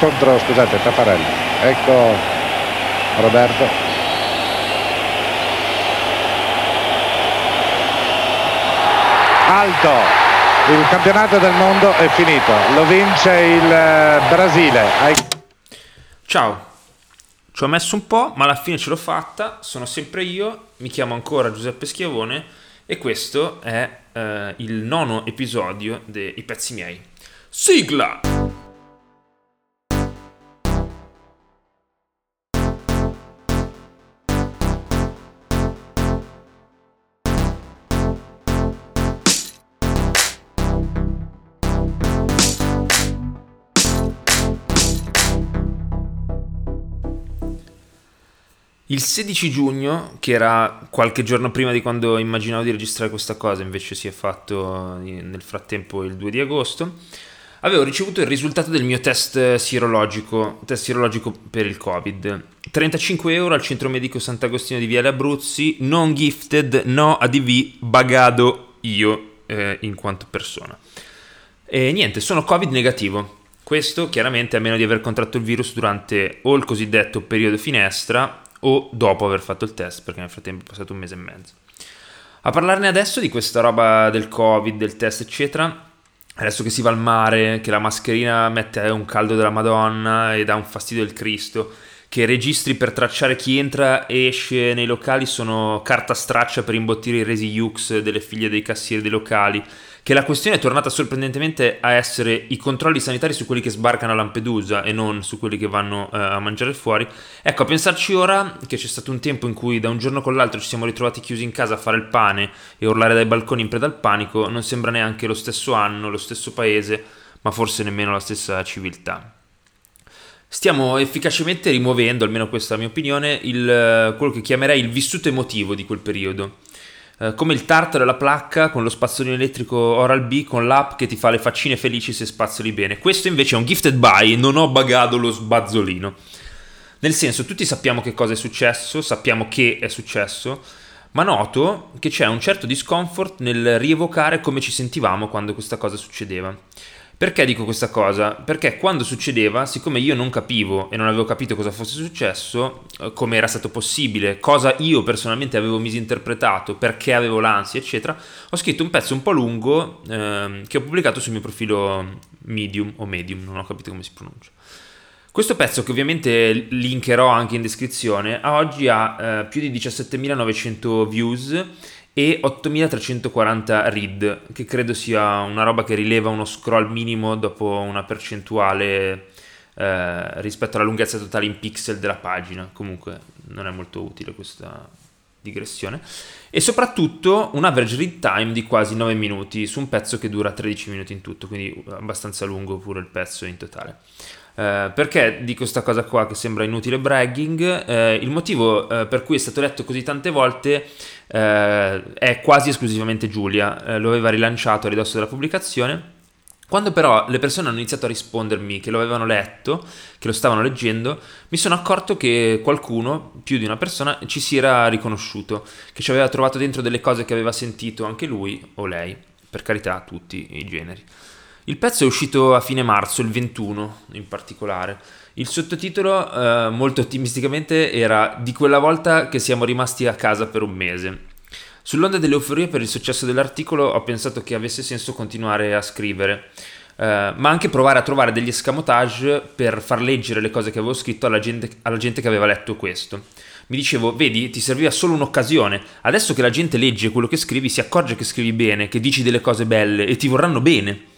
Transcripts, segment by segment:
contro, scusate, Taffarelli. Ecco Roberto. Alto, il campionato del mondo è finito, lo vince il eh, Brasile. Ciao, ci ho messo un po', ma alla fine ce l'ho fatta, sono sempre io, mi chiamo ancora Giuseppe Schiavone e questo è eh, il nono episodio dei pezzi miei. Sigla! Il 16 giugno, che era qualche giorno prima di quando immaginavo di registrare questa cosa, invece si è fatto nel frattempo il 2 di agosto, avevo ricevuto il risultato del mio test sierologico, test sierologico per il Covid. 35 euro al centro medico Sant'Agostino di Viale Abruzzi, non gifted, no ADV, bagado io eh, in quanto persona. E niente, sono Covid negativo. Questo chiaramente a meno di aver contratto il virus durante o il cosiddetto periodo finestra o dopo aver fatto il test, perché nel frattempo è passato un mese e mezzo. A parlarne adesso di questa roba del Covid, del test, eccetera, adesso che si va al mare, che la mascherina mette un caldo della Madonna e dà un fastidio del Cristo, che i registri per tracciare chi entra e esce nei locali sono carta straccia per imbottire i resi Yux delle figlie dei cassieri dei locali, che la questione è tornata sorprendentemente a essere i controlli sanitari su quelli che sbarcano a Lampedusa e non su quelli che vanno uh, a mangiare fuori. Ecco, a pensarci ora che c'è stato un tempo in cui da un giorno con l'altro ci siamo ritrovati chiusi in casa a fare il pane e urlare dai balconi in preda al panico, non sembra neanche lo stesso anno, lo stesso paese, ma forse nemmeno la stessa civiltà. Stiamo efficacemente rimuovendo, almeno questa è la mia opinione, il, quello che chiamerei il vissuto emotivo di quel periodo eh, come il tartaro e la placca con lo spazzolino elettrico Oral B con l'app che ti fa le faccine felici se spazzoli bene. Questo invece è un gifted buy, non ho bagato lo sbazzolino. Nel senso, tutti sappiamo che cosa è successo, sappiamo che è successo, ma noto che c'è un certo discomfort nel rievocare come ci sentivamo quando questa cosa succedeva. Perché dico questa cosa? Perché quando succedeva, siccome io non capivo e non avevo capito cosa fosse successo, eh, come era stato possibile, cosa io personalmente avevo misinterpretato, perché avevo l'ansia, eccetera, ho scritto un pezzo un po' lungo eh, che ho pubblicato sul mio profilo Medium o Medium, non ho capito come si pronuncia. Questo pezzo, che ovviamente linkerò anche in descrizione, a oggi ha eh, più di 17.900 views e 8340 read, che credo sia una roba che rileva uno scroll minimo dopo una percentuale eh, rispetto alla lunghezza totale in pixel della pagina. Comunque non è molto utile questa digressione. E soprattutto un average read time di quasi 9 minuti su un pezzo che dura 13 minuti in tutto, quindi abbastanza lungo pure il pezzo in totale. Uh, perché dico questa cosa qua che sembra inutile bragging? Uh, il motivo uh, per cui è stato letto così tante volte è quasi esclusivamente Giulia, lo aveva rilanciato a ridosso della pubblicazione. Quando però le persone hanno iniziato a rispondermi che lo avevano letto, che lo stavano leggendo, mi sono accorto che qualcuno, più di una persona, ci si era riconosciuto, che ci aveva trovato dentro delle cose che aveva sentito anche lui o lei, per carità tutti i generi. Il pezzo è uscito a fine marzo, il 21 in particolare. Il sottotitolo, eh, molto ottimisticamente, era Di quella volta che siamo rimasti a casa per un mese. Sull'onda dell'euforia per il successo dell'articolo ho pensato che avesse senso continuare a scrivere, eh, ma anche provare a trovare degli escamotage per far leggere le cose che avevo scritto alla gente, alla gente che aveva letto questo. Mi dicevo, vedi, ti serviva solo un'occasione. Adesso che la gente legge quello che scrivi, si accorge che scrivi bene, che dici delle cose belle e ti vorranno bene.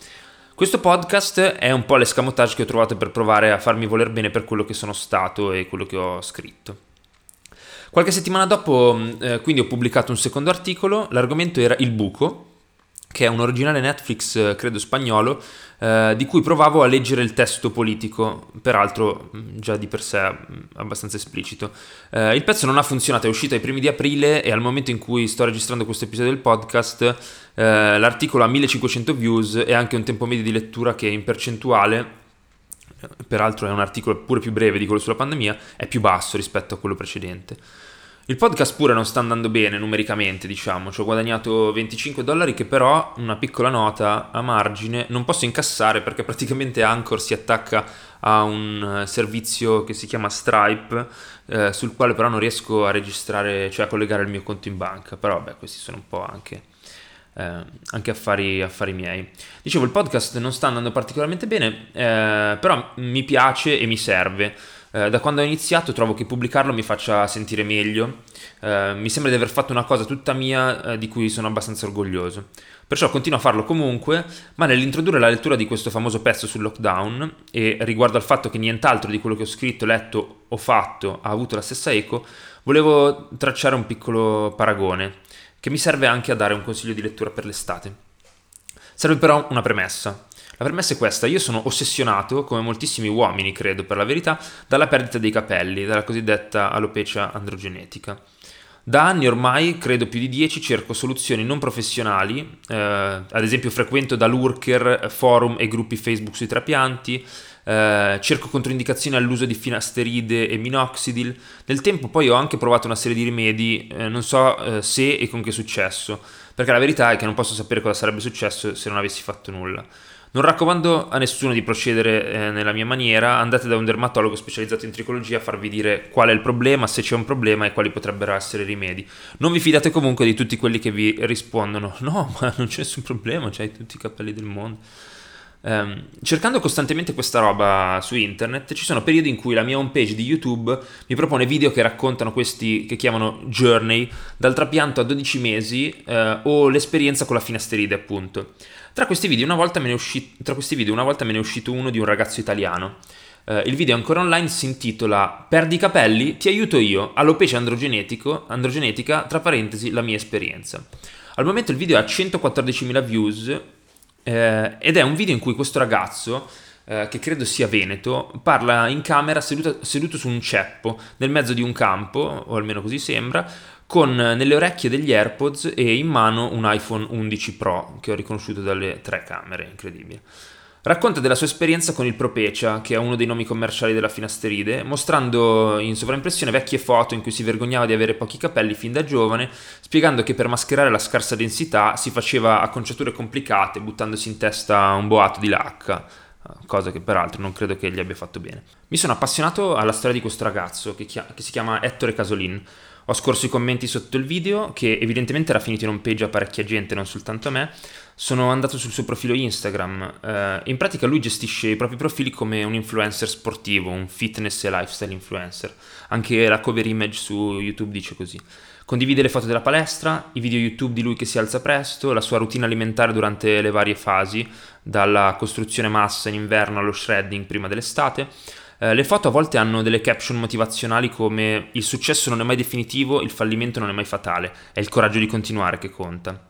Questo podcast è un po' l'escamotage che ho trovato per provare a farmi voler bene per quello che sono stato e quello che ho scritto. Qualche settimana dopo, eh, quindi, ho pubblicato un secondo articolo. L'argomento era il buco, che è un originale Netflix, eh, credo spagnolo, eh, di cui provavo a leggere il testo politico, peraltro mm, già di per sé mm, abbastanza esplicito. Eh, il pezzo non ha funzionato, è uscito ai primi di aprile e al momento in cui sto registrando questo episodio del podcast, eh, l'articolo ha 1500 views e anche un tempo medio di lettura che in percentuale peraltro è un articolo pure più breve di quello sulla pandemia, è più basso rispetto a quello precedente. Il podcast pure non sta andando bene numericamente, diciamo, ci ho guadagnato 25 dollari che però, una piccola nota a margine, non posso incassare perché praticamente Anchor si attacca a un eh, servizio che si chiama Stripe, eh, sul quale però non riesco a registrare, cioè a collegare il mio conto in banca, però vabbè, questi sono un po' anche... Eh, anche affari, affari, miei. Dicevo, il podcast non sta andando particolarmente bene, eh, però mi piace e mi serve. Eh, da quando ho iniziato trovo che pubblicarlo mi faccia sentire meglio, eh, mi sembra di aver fatto una cosa tutta mia eh, di cui sono abbastanza orgoglioso. Perciò continuo a farlo comunque, ma nell'introdurre la lettura di questo famoso pezzo sul lockdown e riguardo al fatto che nient'altro di quello che ho scritto, letto o fatto ha avuto la stessa eco, volevo tracciare un piccolo paragone che mi serve anche a dare un consiglio di lettura per l'estate. Serve però una premessa. La premessa è questa, io sono ossessionato, come moltissimi uomini credo per la verità, dalla perdita dei capelli, dalla cosiddetta alopecia androgenetica. Da anni ormai, credo più di 10, cerco soluzioni non professionali, eh, ad esempio frequento da lurker forum e gruppi Facebook sui trapianti, eh, cerco controindicazioni all'uso di finasteride e minoxidil. Nel tempo poi ho anche provato una serie di rimedi, eh, non so eh, se e con che successo, perché la verità è che non posso sapere cosa sarebbe successo se non avessi fatto nulla. Non raccomando a nessuno di procedere eh, nella mia maniera, andate da un dermatologo specializzato in tricologia a farvi dire qual è il problema, se c'è un problema e quali potrebbero essere i rimedi. Non vi fidate comunque di tutti quelli che vi rispondono, no, ma non c'è nessun problema, c'hai tutti i capelli del mondo. Um, cercando costantemente questa roba su internet, ci sono periodi in cui la mia homepage di YouTube mi propone video che raccontano questi che chiamano journey, dal trapianto a 12 mesi uh, o l'esperienza con la finasteride, appunto. Tra questi, video una volta me ne una volta me ne è uscito uno di un ragazzo italiano. Uh, il video ancora online si intitola Perdi i capelli? Ti aiuto io, alopecia androgenetica, tra parentesi, la mia esperienza. Al momento il video ha 114.000 views eh, ed è un video in cui questo ragazzo, eh, che credo sia veneto, parla in camera seduto, seduto su un ceppo nel mezzo di un campo, o almeno così sembra, con nelle orecchie degli AirPods e in mano un iPhone 11 Pro che ho riconosciuto dalle tre camere, incredibile. Racconta della sua esperienza con il Propecia, che è uno dei nomi commerciali della finasteride, mostrando in sovraimpressione vecchie foto in cui si vergognava di avere pochi capelli fin da giovane, spiegando che per mascherare la scarsa densità si faceva acconciature complicate, buttandosi in testa un boato di lacca, cosa che peraltro non credo che gli abbia fatto bene. Mi sono appassionato alla storia di questo ragazzo che, chia- che si chiama Ettore Casolin. Ho scorso i commenti sotto il video, che evidentemente era finito in home page a parecchia gente, non soltanto a me, sono andato sul suo profilo Instagram. Uh, in pratica lui gestisce i propri profili come un influencer sportivo, un fitness e lifestyle influencer. Anche la cover image su YouTube dice così. Condivide le foto della palestra, i video YouTube di lui che si alza presto, la sua routine alimentare durante le varie fasi, dalla costruzione massa in inverno allo shredding prima dell'estate. Uh, le foto a volte hanno delle caption motivazionali come il successo non è mai definitivo, il fallimento non è mai fatale, è il coraggio di continuare che conta.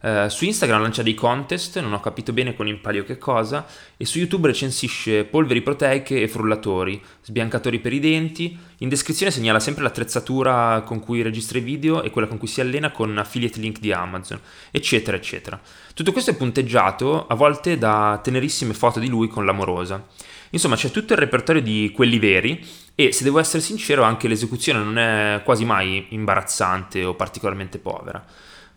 Uh, su Instagram lancia dei contest, non ho capito bene con in palio che cosa, e su YouTube recensisce polveri proteiche e frullatori, sbiancatori per i denti. In descrizione segnala sempre l'attrezzatura con cui registra i video e quella con cui si allena con affiliate link di Amazon, eccetera, eccetera. Tutto questo è punteggiato a volte da tenerissime foto di lui con l'amorosa. Insomma, c'è tutto il repertorio di quelli veri e se devo essere sincero, anche l'esecuzione non è quasi mai imbarazzante o particolarmente povera.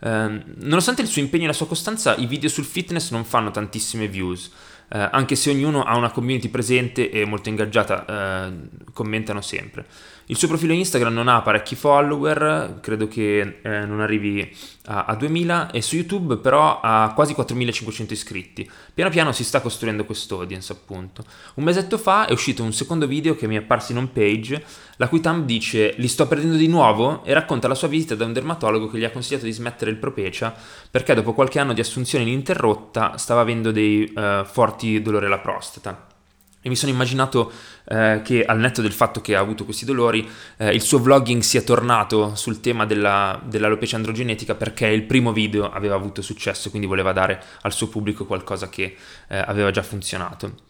Eh, nonostante il suo impegno e la sua costanza, i video sul fitness non fanno tantissime views. Eh, anche se ognuno ha una community presente e molto ingaggiata, eh, commentano sempre. Il suo profilo Instagram non ha parecchi follower, credo che eh, non arrivi a, a, 2000 e su YouTube però ha quasi 4500 iscritti. Piano piano si sta costruendo quest'audience appunto. Un mesetto fa è uscito un secondo video che mi è apparso in home page, la cui thumb dice li sto perdendo di nuovo e racconta la sua visita da un dermatologo che gli ha consigliato di smettere il Propecia perché dopo qualche anno di assunzione ininterrotta stava avendo dei uh, forti dolori alla prostata. E mi sono immaginato eh, che al netto del fatto che ha avuto questi dolori, eh, il suo vlogging sia tornato sul tema della, dell'alopecia androgenetica perché il primo video aveva avuto successo quindi voleva dare al suo pubblico qualcosa che eh, aveva già funzionato.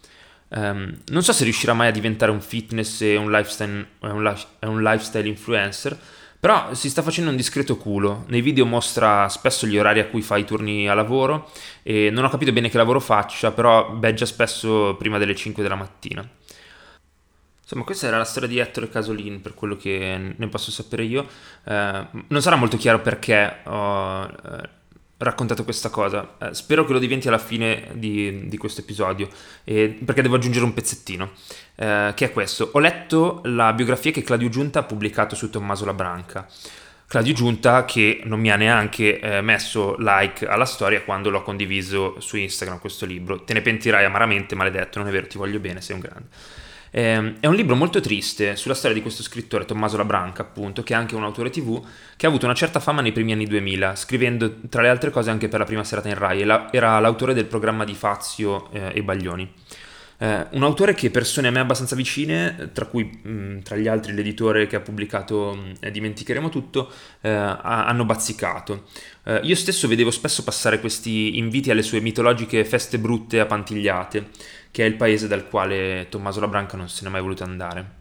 Um, non so se riuscirà mai a diventare un fitness e un lifestyle, un, un lifestyle influencer, però si sta facendo un discreto culo. Nei video mostra spesso gli orari a cui fa i turni a lavoro e non ho capito bene che lavoro faccia, però beggia spesso prima delle 5 della mattina. Insomma, questa era la storia di Ettore Casolin, per quello che ne posso sapere io. Eh, non sarà molto chiaro perché ho eh, raccontato questa cosa. Eh, spero che lo diventi alla fine di, di questo episodio, perché devo aggiungere un pezzettino, eh, che è questo. Ho letto la biografia che Claudio Giunta ha pubblicato su Tommaso Labranca. Claudio Giunta che non mi ha neanche eh, messo like alla storia quando l'ho condiviso su Instagram questo libro. Te ne pentirai amaramente, maledetto, non è vero, ti voglio bene, sei un grande. Eh, è un libro molto triste sulla storia di questo scrittore, Tommaso Labranca, appunto, che è anche un autore tv, che ha avuto una certa fama nei primi anni 2000, scrivendo tra le altre cose anche per la prima serata in Rai. Era l'autore del programma di Fazio eh, e Baglioni. Eh, un autore che persone a me abbastanza vicine, tra cui mh, tra gli altri l'editore che ha pubblicato mh, Dimenticheremo tutto, eh, hanno bazzicato. Eh, io stesso vedevo spesso passare questi inviti alle sue mitologiche feste brutte a Pantigliate, che è il paese dal quale Tommaso Labranca non se n'è mai voluto andare.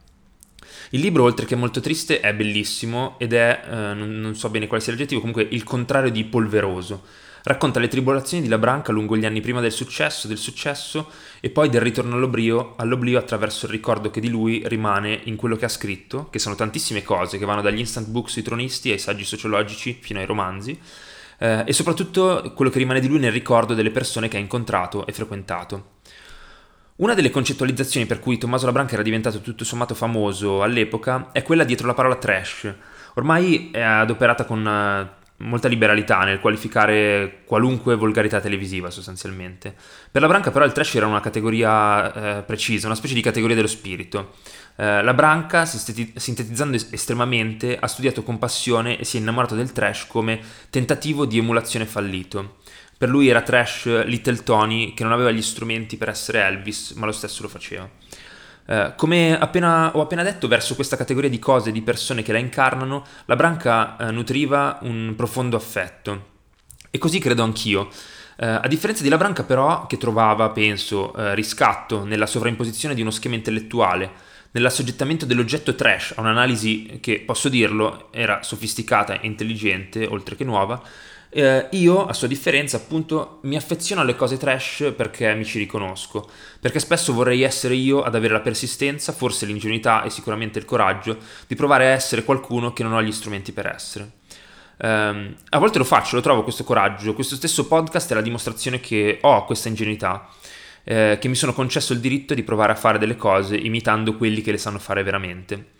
Il libro, oltre che molto triste, è bellissimo ed è, eh, non, non so bene quale sia l'aggettivo, comunque il contrario di polveroso Racconta le tribolazioni di Labranca lungo gli anni prima del successo, del successo e poi del ritorno all'oblio, all'oblio attraverso il ricordo che di lui rimane in quello che ha scritto, che sono tantissime cose che vanno dagli instant book sui tronisti ai saggi sociologici fino ai romanzi, eh, e soprattutto quello che rimane di lui nel ricordo delle persone che ha incontrato e frequentato. Una delle concettualizzazioni per cui Tommaso Labranca era diventato tutto sommato famoso all'epoca è quella dietro la parola trash. Ormai è adoperata con eh, molta liberalità nel qualificare qualunque volgarità televisiva sostanzialmente. Per la Branca però il trash era una categoria eh, precisa, una specie di categoria dello spirito. Eh, la sintetizzando estremamente, ha studiato con passione e si è innamorato del trash come tentativo di emulazione fallito. Per lui era trash Little Tony che non aveva gli strumenti per essere Elvis, ma lo stesso lo faceva. Eh, come appena, ho appena detto, verso questa categoria di cose, di persone che la incarnano, la branca eh, nutriva un profondo affetto. E così credo anch'io. Uh, a differenza di La Branca però, che trovava, penso, uh, riscatto nella sovraimposizione di uno schema intellettuale, nell'assoggettamento dell'oggetto trash a un'analisi che, posso dirlo, era sofisticata e intelligente, oltre che nuova, eh, io, a sua differenza, appunto, mi affeziono alle cose trash perché mi ci riconosco, perché spesso vorrei essere io ad avere la persistenza, forse l'ingenuità e sicuramente il coraggio di provare a essere qualcuno che non ho gli strumenti per essere. Um, a volte lo faccio, lo trovo questo coraggio, questo stesso podcast è la dimostrazione che ho questa ingenuità, eh, che mi sono concesso il diritto di provare a fare delle cose imitando quelli che le sanno fare veramente.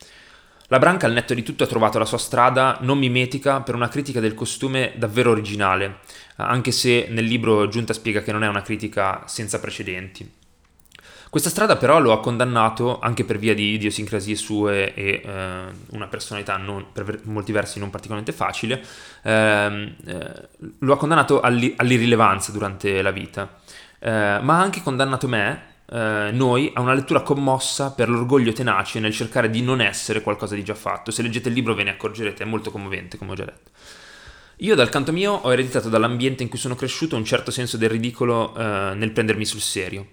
La Branca al netto di tutto ha trovato la sua strada non mimetica per una critica del costume davvero originale, anche se nel libro Giunta spiega che non è una critica senza precedenti. Questa strada però lo ha condannato anche per via di idiosincrasie sue e eh, una personalità non, per molti versi non particolarmente facile, ehm, eh, lo ha condannato all'irrilevanza durante la vita, eh, ma ha anche condannato me eh, noi a una lettura commossa per l'orgoglio tenace nel cercare di non essere qualcosa di già fatto. Se leggete il libro ve ne accorgerete, è molto commovente, come ho già detto. Io dal canto mio ho ereditato dall'ambiente in cui sono cresciuto un certo senso del ridicolo eh, nel prendermi sul serio.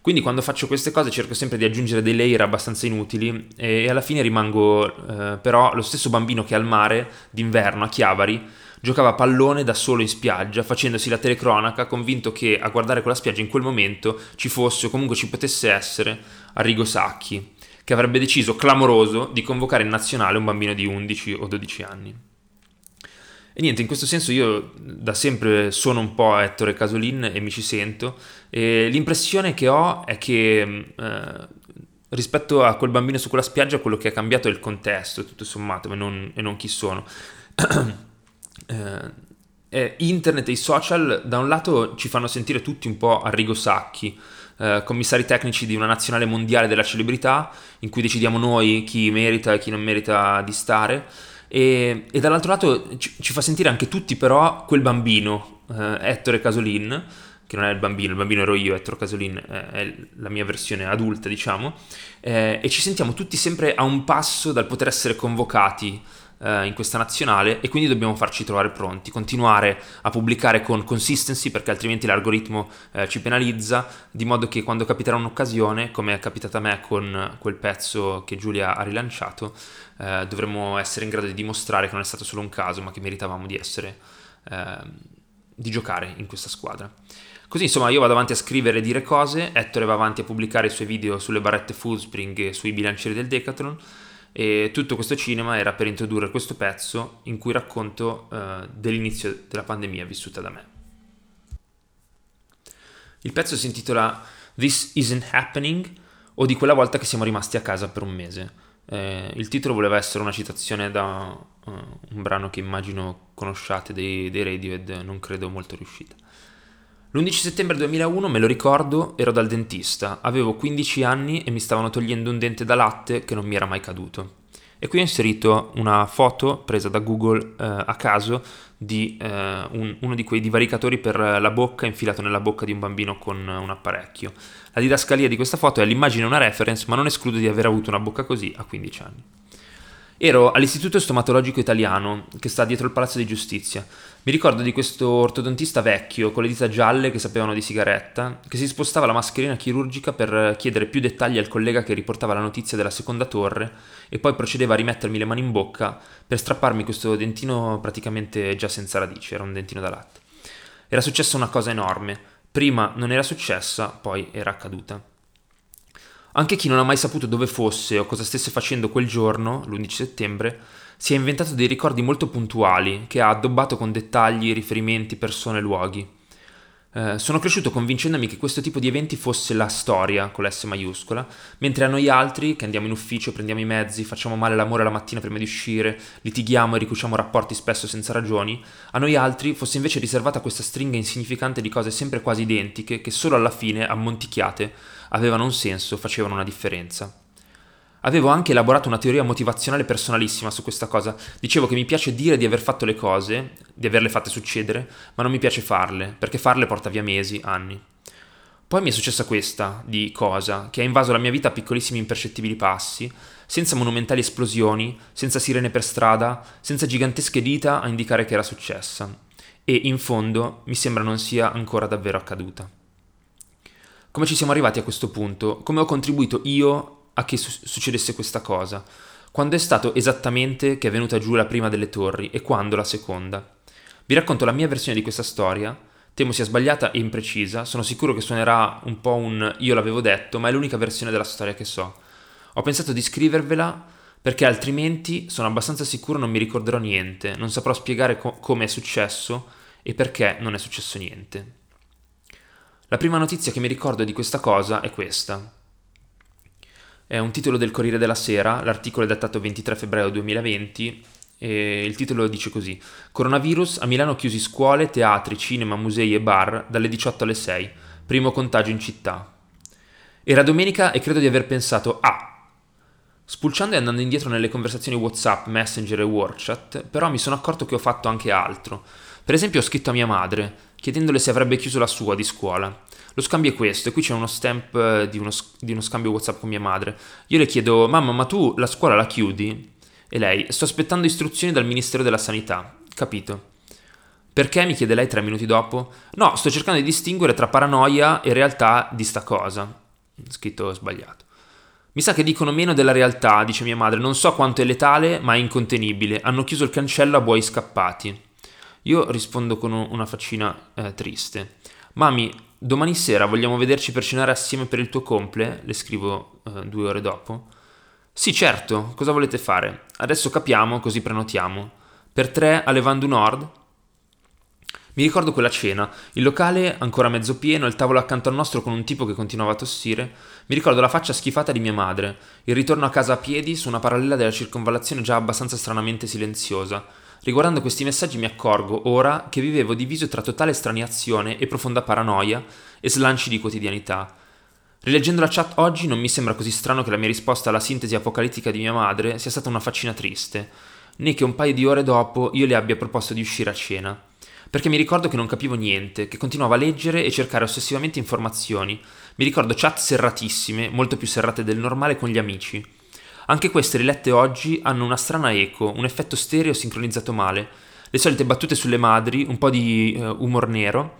Quindi quando faccio queste cose cerco sempre di aggiungere dei layer abbastanza inutili e alla fine rimango eh, però lo stesso bambino che al mare d'inverno a Chiavari giocava a pallone da solo in spiaggia, facendosi la telecronaca, convinto che a guardare quella spiaggia in quel momento ci fosse o comunque ci potesse essere Arrigo Sacchi, che avrebbe deciso clamoroso di convocare in nazionale un bambino di 11 o 12 anni. E niente, in questo senso io da sempre sono un po' Ettore Casolin e mi ci sento e l'impressione che ho è che eh, rispetto a quel bambino su quella spiaggia quello che è cambiato è il contesto, tutto sommato, e non, e non chi sono. eh, internet e i social da un lato ci fanno sentire tutti un po' Arrigo Sacchi, eh, commissari tecnici di una nazionale mondiale della celebrità in cui decidiamo noi chi merita e chi non merita di stare. E, e dall'altro lato ci, ci, fa sentire anche tutti però quel bambino, eh, Ettore Casolin, che non è il bambino, il bambino ero io, Ettore Casolin eh, è la mia versione adulta diciamo, eh, e ci sentiamo tutti sempre a un passo dal poter essere convocati eh, in questa nazionale e quindi dobbiamo farci trovare pronti, continuare a pubblicare con consistency perché altrimenti l'algoritmo eh, ci penalizza, di modo che quando capiterà un'occasione, come è capitata a me con quel pezzo che Giulia ha rilanciato, eh, dovremmo essere in grado di dimostrare che non è stato solo un caso, ma che meritavamo di essere, ehm, di giocare in questa squadra. Così insomma io vado avanti a scrivere e dire cose, Ettore va avanti a pubblicare i suoi video sulle barrette Fullspring e sui bilancieri del Decathlon e tutto questo cinema era per introdurre questo pezzo in cui racconto uh, dell'inizio della pandemia vissuta da me. Il pezzo si intitola This Isn't Happening o di quella volta che siamo rimasti a casa per un mese. Eh, il titolo voleva essere una citazione da uh, un brano che immagino conosciate dei, dei Radiohead, non credo molto riuscita. L'11 settembre 2001, me lo ricordo, ero dal dentista, avevo 15 anni e mi stavano togliendo un dente da latte che non mi era mai caduto. E qui ho inserito una foto presa da Google eh, a caso di eh, un, uno di quei divaricatori per la bocca infilato nella bocca di un bambino con un apparecchio. La didascalia di questa foto è l'immagine una reference, ma non escludo di aver avuto una bocca così a 15 anni. Ero all'Istituto Stomatologico Italiano, che sta dietro il Palazzo di Giustizia. Mi ricordo di questo ortodontista vecchio, con le dita gialle che sapevano di sigaretta, che si spostava la mascherina chirurgica per chiedere più dettagli al collega che riportava la notizia della seconda torre e poi procedeva a rimettermi le mani in bocca per strapparmi questo dentino praticamente già senza radici, era un dentino da latte. Era successa una cosa enorme. Prima non era successa, poi era accaduta. Anche chi non ha mai saputo dove fosse o cosa stesse facendo quel giorno, l'11 settembre, si è inventato dei ricordi molto puntuali che ha addobbato con dettagli, riferimenti, persone, luoghi. Eh, sono cresciuto convincendomi che questo tipo di eventi fosse la storia con l'S maiuscola, mentre a noi altri, che andiamo in ufficio, prendiamo i mezzi, facciamo male l'amore la mattina prima di uscire, litighiamo e ricuciamo rapporti spesso senza ragioni, a noi altri fosse invece riservata questa stringa insignificante di cose sempre quasi identiche che solo alla fine, ammonticchiate, avevano un senso, facevano una differenza. Avevo anche elaborato una teoria motivazionale personalissima su questa cosa. Dicevo che mi piace dire di aver fatto le cose, di averle fatte succedere, ma non mi piace farle, perché farle porta via mesi, anni. Poi mi è successa questa, di cosa, che ha invaso la mia vita a piccolissimi impercettibili passi, senza monumentali esplosioni, senza sirene per strada, senza gigantesche dita a indicare che era successa. E, in fondo, mi sembra non sia ancora davvero accaduta. Come ci siamo arrivati a questo punto? Come ho contribuito io a che su- succedesse questa cosa? Quando è stato esattamente che è venuta giù la prima delle torri e quando la seconda? Vi racconto la mia versione di questa storia. Temo sia sbagliata e imprecisa, sono sicuro che suonerà un po' un io l'avevo detto, ma è l'unica versione della storia che so. Ho pensato di scrivervela perché altrimenti sono abbastanza sicuro non mi ricorderò niente, non saprò spiegare co- come è successo e perché non è successo niente. La prima notizia che mi ricordo di questa cosa è questa. È un titolo del Corriere della Sera, l'articolo è datato 23 febbraio 2020 e il titolo dice così: Coronavirus a Milano chiusi scuole, teatri, cinema, musei e bar dalle 18 alle 6. Primo contagio in città. Era domenica e credo di aver pensato ah. Spulciando e andando indietro nelle conversazioni WhatsApp, Messenger e WhatsApp, però mi sono accorto che ho fatto anche altro. Per esempio ho scritto a mia madre, chiedendole se avrebbe chiuso la sua di scuola. Lo scambio è questo, e qui c'è uno stamp eh, di uno, di uno scambio WhatsApp con mia madre. Io le chiedo, mamma, ma tu la scuola la chiudi? E lei, sto aspettando istruzioni dal Ministero della Sanità. Capito. Perché? mi chiede lei tre minuti dopo. No, sto cercando di distinguere tra paranoia e realtà di sta cosa. Scritto sbagliato. Mi sa che dicono meno della realtà, dice mia madre. Non so quanto è letale, ma è incontenibile. Hanno chiuso il cancello a buoi scappati. Io rispondo con una faccina eh, triste. Mami, domani sera vogliamo vederci per cenare assieme per il tuo comple? Le scrivo eh, due ore dopo. Sì, certo, cosa volete fare? Adesso capiamo, così prenotiamo. Per tre a Levandu Nord? Mi ricordo quella cena, il locale ancora mezzo pieno, il tavolo accanto al nostro con un tipo che continuava a tossire. Mi ricordo la faccia schifata di mia madre, il ritorno a casa a piedi su una parallela della circonvallazione già abbastanza stranamente silenziosa. Riguardando questi messaggi mi accorgo ora che vivevo diviso tra totale straniazione e profonda paranoia e slanci di quotidianità. Rileggendo la chat oggi non mi sembra così strano che la mia risposta alla sintesi apocalittica di mia madre sia stata una faccina triste, né che un paio di ore dopo io le abbia proposto di uscire a cena. Perché mi ricordo che non capivo niente, che continuavo a leggere e cercare ossessivamente informazioni. Mi ricordo chat serratissime, molto più serrate del normale con gli amici. Anche queste rilette oggi hanno una strana eco, un effetto stereo sincronizzato male. Le solite battute sulle madri, un po' di uh, umor nero,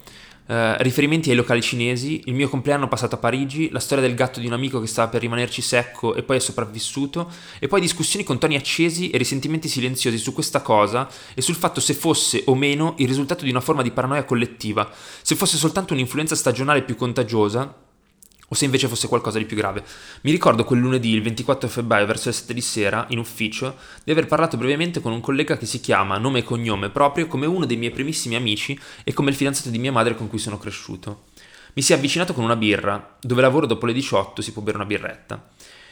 Uh, riferimenti ai locali cinesi, il mio compleanno passato a Parigi, la storia del gatto di un amico che stava per rimanerci secco e poi è sopravvissuto, e poi discussioni con toni accesi e risentimenti silenziosi su questa cosa e sul fatto se fosse o meno il risultato di una forma di paranoia collettiva, se fosse soltanto un'influenza stagionale più contagiosa o se invece fosse qualcosa di più grave. Mi ricordo quel lunedì, il 24 febbraio, verso le 7 di sera, in ufficio, di aver parlato brevemente con un collega che si chiama, nome e cognome proprio, come uno dei miei primissimi amici e come il fidanzato di mia madre con cui sono cresciuto. Mi si è avvicinato con una birra, dove lavoro dopo le 18 si può bere una birretta.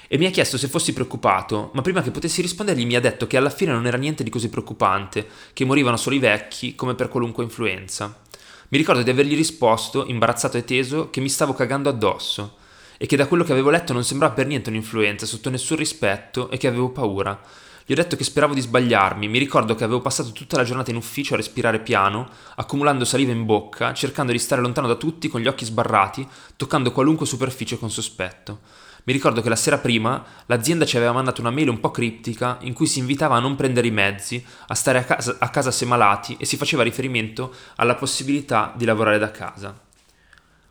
E mi ha chiesto se fossi preoccupato, ma prima che potessi rispondergli mi ha detto che alla fine non era niente di così preoccupante, che morivano solo i vecchi, come per qualunque influenza. Mi ricordo di avergli risposto, imbarazzato e teso, che mi stavo cagando addosso e che da quello che avevo letto non sembrava per niente un'influenza, sotto nessun rispetto e che avevo paura. Gli ho detto che speravo di sbagliarmi, mi ricordo che avevo passato tutta la giornata in ufficio a respirare piano, accumulando saliva in bocca, cercando di stare lontano da tutti con gli occhi sbarrati, toccando qualunque superficie con sospetto. Mi ricordo che la sera prima l'azienda ci aveva mandato una mail un po' criptica in cui si invitava a non prendere i mezzi, a stare a casa, a casa se malati e si faceva riferimento alla possibilità di lavorare da casa.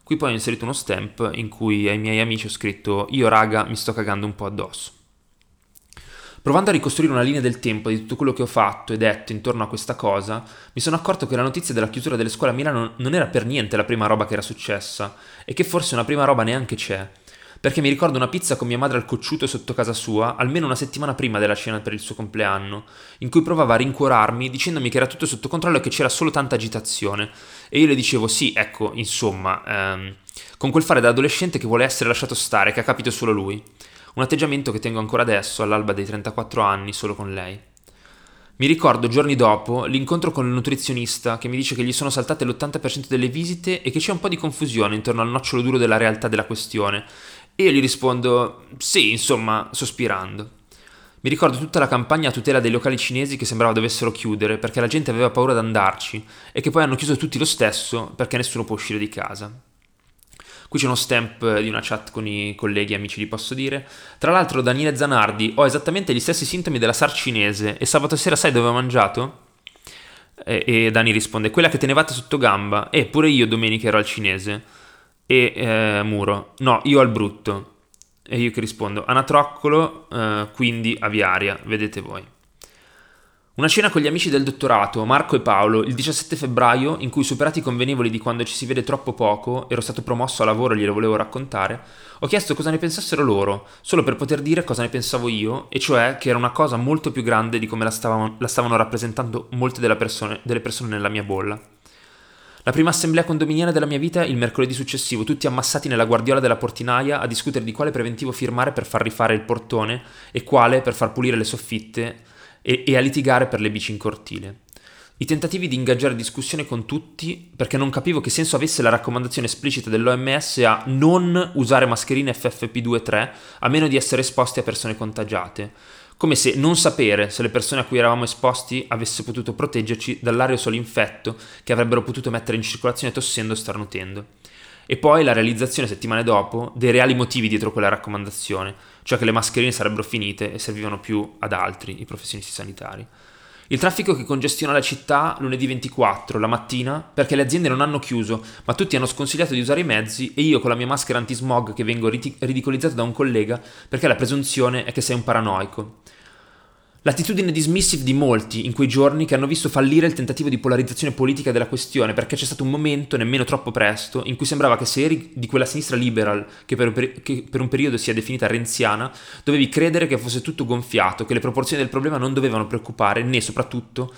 Qui poi ho inserito uno stamp in cui ai miei amici ho scritto io raga mi sto cagando un po' addosso. Provando a ricostruire una linea del tempo di tutto quello che ho fatto e detto intorno a questa cosa, mi sono accorto che la notizia della chiusura delle scuole a Milano non era per niente la prima roba che era successa e che forse una prima roba neanche c'è perché mi ricordo una pizza con mia madre al cocciuto sotto casa sua, almeno una settimana prima della cena per il suo compleanno, in cui provava a rincuorarmi dicendomi che era tutto sotto controllo e che c'era solo tanta agitazione. E io le dicevo sì, ecco, insomma, ehm, con quel fare da adolescente che vuole essere lasciato stare, che ha capito solo lui. Un atteggiamento che tengo ancora adesso, all'alba dei 34 anni, solo con lei. Mi ricordo giorni dopo l'incontro con il nutrizionista che mi dice che gli sono saltate l'80% delle visite e che c'è un po' di confusione intorno al nocciolo duro della realtà della questione e io gli rispondo sì, insomma, sospirando. Mi ricordo tutta la campagna a tutela dei locali cinesi che sembrava dovessero chiudere perché la gente aveva paura di andarci e che poi hanno chiuso tutti lo stesso perché nessuno può uscire di casa. Qui c'è uno stamp di una chat con i colleghi e amici, vi posso dire. Tra l'altro, Daniele Zanardi, ho esattamente gli stessi sintomi della SAR cinese e sabato sera sai dove ho mangiato? E, e Dani risponde, quella che tenevate sotto gamba. E pure io domenica ero al cinese e eh, Muro, no, io al brutto. E io che rispondo, anatroccolo, eh, quindi aviaria, vedete voi. Una cena con gli amici del dottorato, Marco e Paolo, il 17 febbraio, in cui superati i convenevoli di quando ci si vede troppo poco, ero stato promosso a lavoro e glielo volevo raccontare, ho chiesto cosa ne pensassero loro, solo per poter dire cosa ne pensavo io, e cioè che era una cosa molto più grande di come la stavano, la stavano rappresentando molte persone, delle persone nella mia bolla. La prima assemblea condominiale della mia vita il mercoledì successivo, tutti ammassati nella guardiola della portinaia a discutere di quale preventivo firmare per far rifare il portone e quale per far pulire le soffitte e, e a litigare per le bici in cortile. I tentativi di ingaggiare discussione con tutti perché non capivo che senso avesse la raccomandazione esplicita dell'OMS a non usare mascherine FFP2 3 a meno di essere esposti a persone contagiate come se non sapere se le persone a cui eravamo esposti avesse potuto proteggerci dall'aerosolo infetto che avrebbero potuto mettere in circolazione tossendo o starnutendo. E poi la realizzazione settimane dopo dei reali motivi dietro quella raccomandazione, cioè che le mascherine sarebbero finite e servivano più ad altri, i professionisti sanitari. Il traffico che congestiona la città lunedì 24, la mattina, perché le aziende non hanno chiuso, ma tutti hanno sconsigliato di usare i mezzi e io con la mia maschera anti-smog che vengo ridicolizzato da un collega perché la presunzione è che sei un paranoico. L'attitudine dismissive di molti in quei giorni che hanno visto fallire il tentativo di polarizzazione politica della questione perché c'è stato un momento, nemmeno troppo presto, in cui sembrava che se eri di quella sinistra liberal che per, per, che per un periodo si è definita renziana, dovevi credere che fosse tutto gonfiato, che le proporzioni del problema non dovevano preoccupare né soprattutto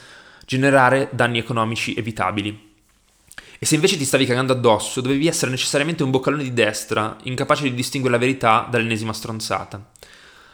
generare danni economici evitabili. E se invece ti stavi cagando addosso, dovevi essere necessariamente un boccalone di destra, incapace di distinguere la verità dall'ennesima stronzata.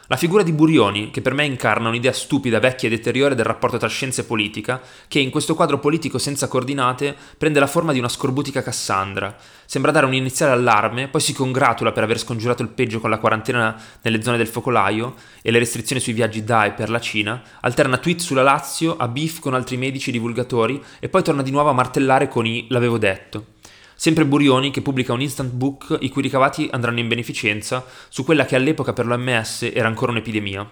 La figura di Burioni, che per me incarna un'idea stupida, vecchia e deteriore del rapporto tra scienza e politica, che in questo quadro politico senza coordinate prende la forma di una scorbutica Cassandra. Sembra dare un iniziale allarme, poi si congratula per aver scongiurato il peggio con la quarantena nelle zone del focolaio e le restrizioni sui viaggi DAE per la Cina, alterna tweet sulla Lazio, a beef con altri medici e divulgatori e poi torna di nuovo a martellare con i l'avevo detto. Sempre Burioni che pubblica un instant book i cui ricavati andranno in beneficenza su quella che all'epoca per l'OMS era ancora un'epidemia.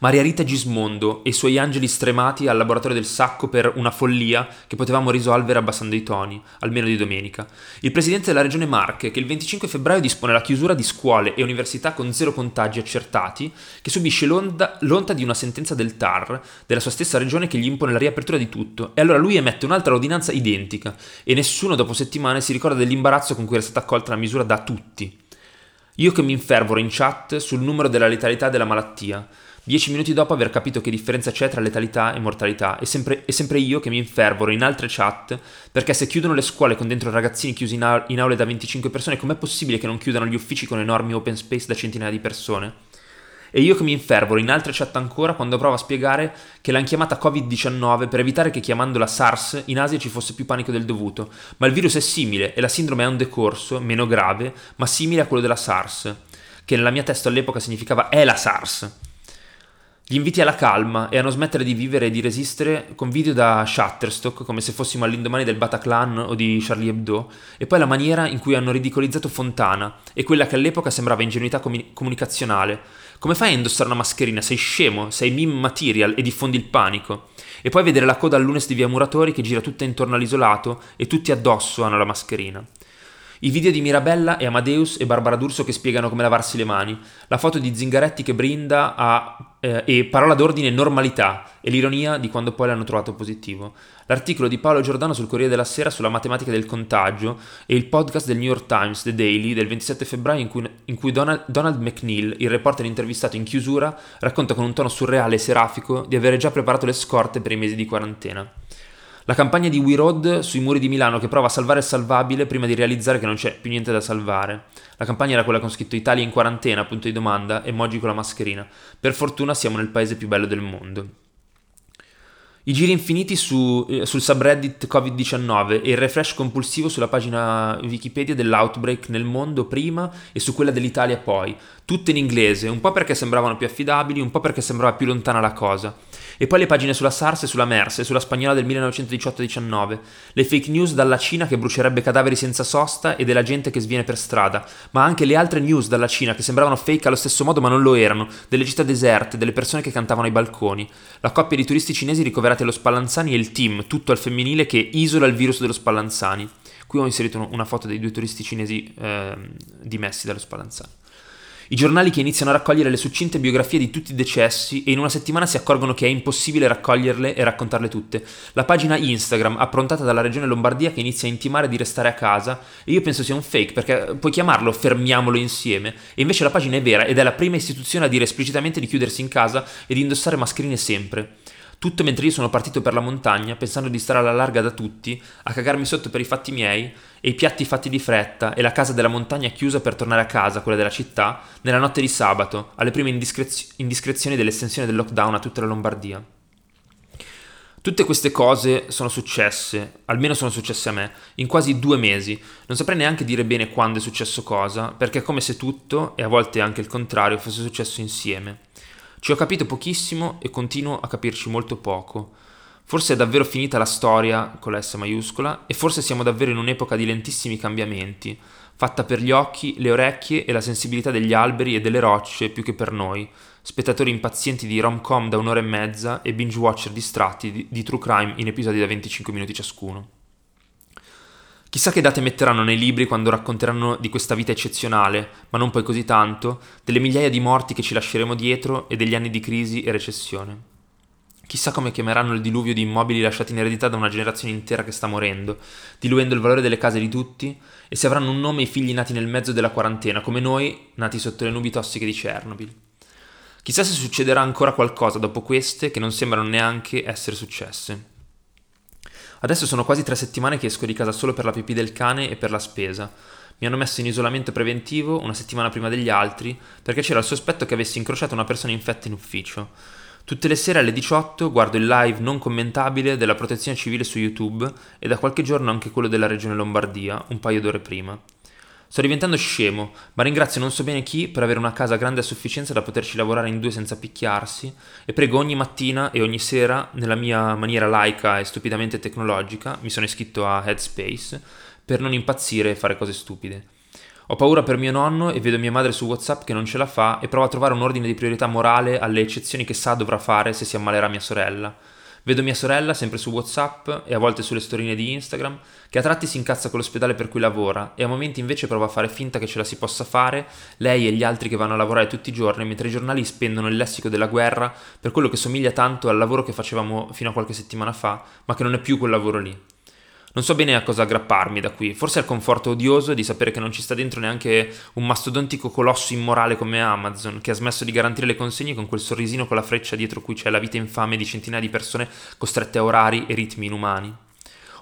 Maria Rita Gismondo e i suoi angeli stremati al laboratorio del sacco per una follia che potevamo risolvere abbassando i toni, almeno di domenica. Il presidente della regione Marche, che il 25 febbraio dispone la chiusura di scuole e università con zero contagi accertati, che subisce l'onda, l'onta di una sentenza del TAR, della sua stessa regione che gli impone la riapertura di tutto, e allora lui emette un'altra ordinanza identica, e nessuno dopo settimane si ricorda dell'imbarazzo con cui era stata accolta la misura da tutti. Io che mi infervoro in chat sul numero della letalità della malattia, dieci minuti dopo aver capito che differenza c'è tra letalità e mortalità, e sempre, sempre io che mi infervoro in altre chat, perché se chiudono le scuole con dentro ragazzini chiusi in, a- in aule da 25 persone, com'è possibile che non chiudano gli uffici con enormi open space da centinaia di persone? E io che mi infervoro in altre chat ancora quando provo a spiegare che l'hanno chiamata Covid-19 per evitare che chiamandola SARS in Asia ci fosse più panico del dovuto. Ma il virus è simile e la sindrome è un decorso, meno grave, ma simile a quello della SARS, che nella mia testa all'epoca significava è la SARS. Gli inviti alla calma e a non smettere di vivere e di resistere con video da Shutterstock come se fossimo all'indomani del Bataclan o di Charlie Hebdo e poi la maniera in cui hanno ridicolizzato Fontana e quella che all'epoca sembrava ingenuità comu- comunicazionale. Come fai a indossare una mascherina? Sei scemo, sei meme material e diffondi il panico. E poi vedere la coda al lunes di via Muratori che gira tutta intorno all'isolato e tutti addosso hanno la mascherina. I video di Mirabella e Amadeus e Barbara D'Urso che spiegano come lavarsi le mani, la foto di Zingaretti che brinda a, eh, e parola d'ordine normalità e l'ironia di quando poi l'hanno trovato positivo. L'articolo di Paolo Giordano sul Corriere della Sera sulla matematica del contagio e il podcast del New York Times, The Daily, del 27 febbraio in cui, in cui Donald, Donald McNeil, il reporter intervistato in chiusura, racconta con un tono surreale e serafico di avere già preparato le scorte per i mesi di quarantena. La campagna di We Road sui muri di Milano che prova a salvare il salvabile prima di realizzare che non c'è più niente da salvare. La campagna era quella con scritto Italia in quarantena, punto di domanda, emoji con la mascherina. Per fortuna siamo nel paese più bello del mondo. I giri infiniti su, eh, sul subreddit Covid-19 e il refresh compulsivo sulla pagina Wikipedia dell'outbreak nel mondo prima e su quella dell'Italia poi, tutte in inglese, un po' perché sembravano più affidabili, un po' perché sembrava più lontana la cosa. E poi le pagine sulla SARS e sulla MERS e sulla spagnola del 1918-19, le fake news dalla Cina che brucerebbe cadaveri senza sosta e della gente che sviene per strada, ma anche le altre news dalla Cina che sembravano fake allo stesso modo ma non lo erano, delle città deserte, delle persone che cantavano ai balconi, la coppia di turisti cinesi ricoverati allo Spallanzani e il team, tutto al femminile, che isola il virus dello Spallanzani. Qui ho inserito una foto dei due turisti cinesi eh, dimessi dallo Spallanzani. I giornali che iniziano a raccogliere le succinte biografie di tutti i decessi e in una settimana si accorgono che è impossibile raccoglierle e raccontarle tutte. La pagina Instagram, approntata dalla regione Lombardia, che inizia a intimare di restare a casa, e io penso sia un fake perché puoi chiamarlo Fermiamolo insieme, e invece la pagina è vera ed è la prima istituzione a dire esplicitamente di chiudersi in casa e di indossare mascherine sempre. Tutto mentre io sono partito per la montagna, pensando di stare alla larga da tutti, a cagarmi sotto per i fatti miei, e i piatti fatti di fretta, e la casa della montagna chiusa per tornare a casa, quella della città, nella notte di sabato, alle prime indiscrez- indiscrezioni dell'estensione del lockdown a tutta la Lombardia. Tutte queste cose sono successe, almeno sono successe a me, in quasi due mesi. Non saprei neanche dire bene quando è successo cosa, perché è come se tutto, e a volte anche il contrario, fosse successo insieme. Ci ho capito pochissimo e continuo a capirci molto poco. Forse è davvero finita la storia con la S maiuscola e forse siamo davvero in un'epoca di lentissimi cambiamenti, fatta per gli occhi, le orecchie e la sensibilità degli alberi e delle rocce più che per noi, spettatori impazienti di rom-com da un'ora e mezza e binge-watcher distratti di, di true crime in episodi da 25 minuti ciascuno. Chissà che date metteranno nei libri quando racconteranno di questa vita eccezionale, ma non poi così tanto, delle migliaia di morti che ci lasceremo dietro e degli anni di crisi e recessione. Chissà come chiameranno il diluvio di immobili lasciati in eredità da una generazione intera che sta morendo, diluendo il valore delle case di tutti, e se avranno un nome i figli nati nel mezzo della quarantena, come noi, nati sotto le nubi tossiche di Chernobyl. Chissà se succederà ancora qualcosa dopo queste che non sembrano neanche essere successe. Adesso sono quasi tre settimane che esco di casa solo per la pipì del cane e per la spesa. Mi hanno messo in isolamento preventivo una settimana prima degli altri perché c'era il sospetto che avessi incrociato una persona infetta in ufficio. Tutte le sere alle 18 guardo il live non commentabile della protezione civile su YouTube e da qualche giorno anche quello della regione Lombardia, un paio d'ore prima. Sto diventando scemo, ma ringrazio non so bene chi per avere una casa grande a sufficienza da poterci lavorare in due senza picchiarsi e prego ogni mattina e ogni sera, nella mia maniera laica e stupidamente tecnologica, mi sono iscritto a Headspace, per non impazzire e fare cose stupide. Ho paura per mio nonno e vedo mia madre su WhatsApp che non ce la fa e provo a trovare un ordine di priorità morale alle eccezioni che sa dovrà fare se si ammalerà mia sorella. Vedo mia sorella, sempre su WhatsApp e a volte sulle storine di Instagram, che a tratti si incazza con l'ospedale per cui lavora e a momenti invece prova a fare finta che ce la si possa fare, lei e gli altri che vanno a lavorare tutti i giorni, mentre i giornali spendono il lessico della guerra per quello che somiglia tanto al lavoro che facevamo fino a qualche settimana fa, ma che non è più quel lavoro lì. Non so bene a cosa aggrapparmi da qui, forse al conforto odioso di sapere che non ci sta dentro neanche un mastodontico colosso immorale come Amazon, che ha smesso di garantire le consegne con quel sorrisino con la freccia dietro cui c'è la vita infame di centinaia di persone costrette a orari e ritmi inumani.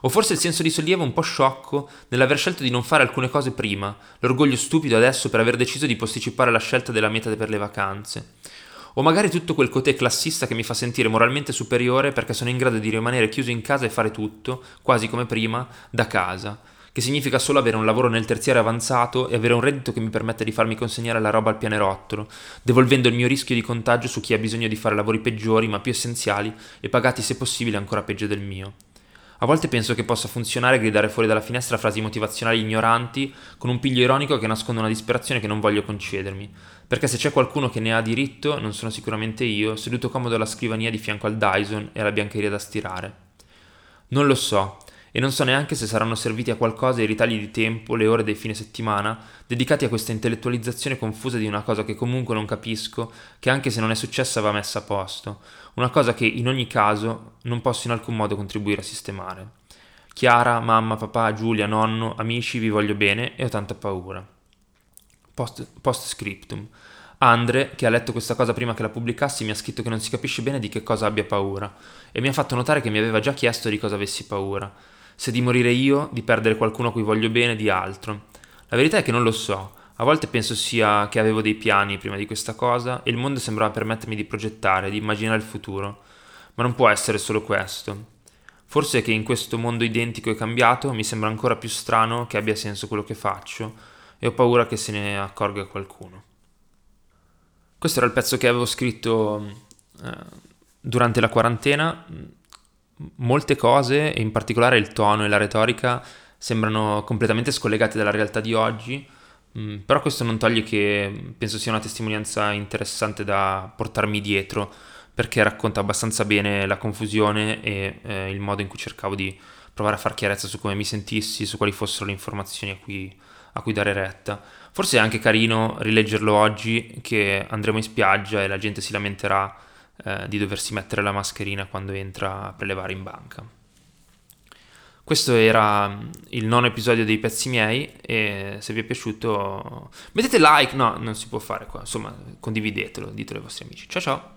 O forse il senso di sollievo un po' sciocco nell'aver scelto di non fare alcune cose prima, l'orgoglio stupido adesso per aver deciso di posticipare la scelta della meta per le vacanze. O magari tutto quel cotè classista che mi fa sentire moralmente superiore perché sono in grado di rimanere chiuso in casa e fare tutto, quasi come prima, da casa, che significa solo avere un lavoro nel terziario avanzato e avere un reddito che mi permette di farmi consegnare la roba al pianerottolo, devolvendo il mio rischio di contagio su chi ha bisogno di fare lavori peggiori ma più essenziali e pagati se possibile ancora peggio del mio. A volte penso che possa funzionare gridare fuori dalla finestra frasi motivazionali ignoranti con un piglio ironico che nasconde una disperazione che non voglio concedermi, perché se c'è qualcuno che ne ha diritto, non sono sicuramente io, seduto comodo alla scrivania di fianco al Dyson e alla biancheria da stirare. Non lo so, e non so neanche se saranno serviti a qualcosa i ritagli di tempo, le ore dei fine settimana, dedicati a questa intellettualizzazione confusa di una cosa che comunque non capisco, che anche se non è successa va messa a posto, una cosa che in ogni caso non posso in alcun modo contribuire a sistemare. Chiara, mamma, papà, Giulia, nonno, amici, vi voglio bene e ho tanta paura. Post, post scriptum. Andre, che ha letto questa cosa prima che la pubblicassi, mi ha scritto che non si capisce bene di che cosa abbia paura e mi ha fatto notare che mi aveva già chiesto di cosa avessi paura. Se di morire io, di perdere qualcuno a cui voglio bene, di altro. La verità è che non lo so. A volte penso sia che avevo dei piani prima di questa cosa e il mondo sembrava permettermi di progettare, di immaginare il futuro. Ma non può essere solo questo. Forse che in questo mondo identico e cambiato mi sembra ancora più strano che abbia senso quello che faccio e ho paura che se ne accorga qualcuno. Questo era il pezzo che avevo scritto eh, durante la quarantena. Molte cose, in particolare il tono e la retorica, sembrano completamente scollegate dalla realtà di oggi, mm, però questo non toglie che penso sia una testimonianza interessante da portarmi dietro, perché racconta abbastanza bene la confusione e eh, il modo in cui cercavo di provare a far chiarezza su come mi sentissi, su quali fossero le informazioni a cui a cui dare retta. Forse è anche carino rileggerlo oggi che andremo in spiaggia e la gente si lamenterà eh, di doversi mettere la mascherina quando entra a prelevare in banca. Questo era mm, il nono episodio dei pezzi miei e se vi è piaciuto mettete like, no, non si può fare qua, insomma condividetelo, ditelo ai vostri amici. Ciao ciao!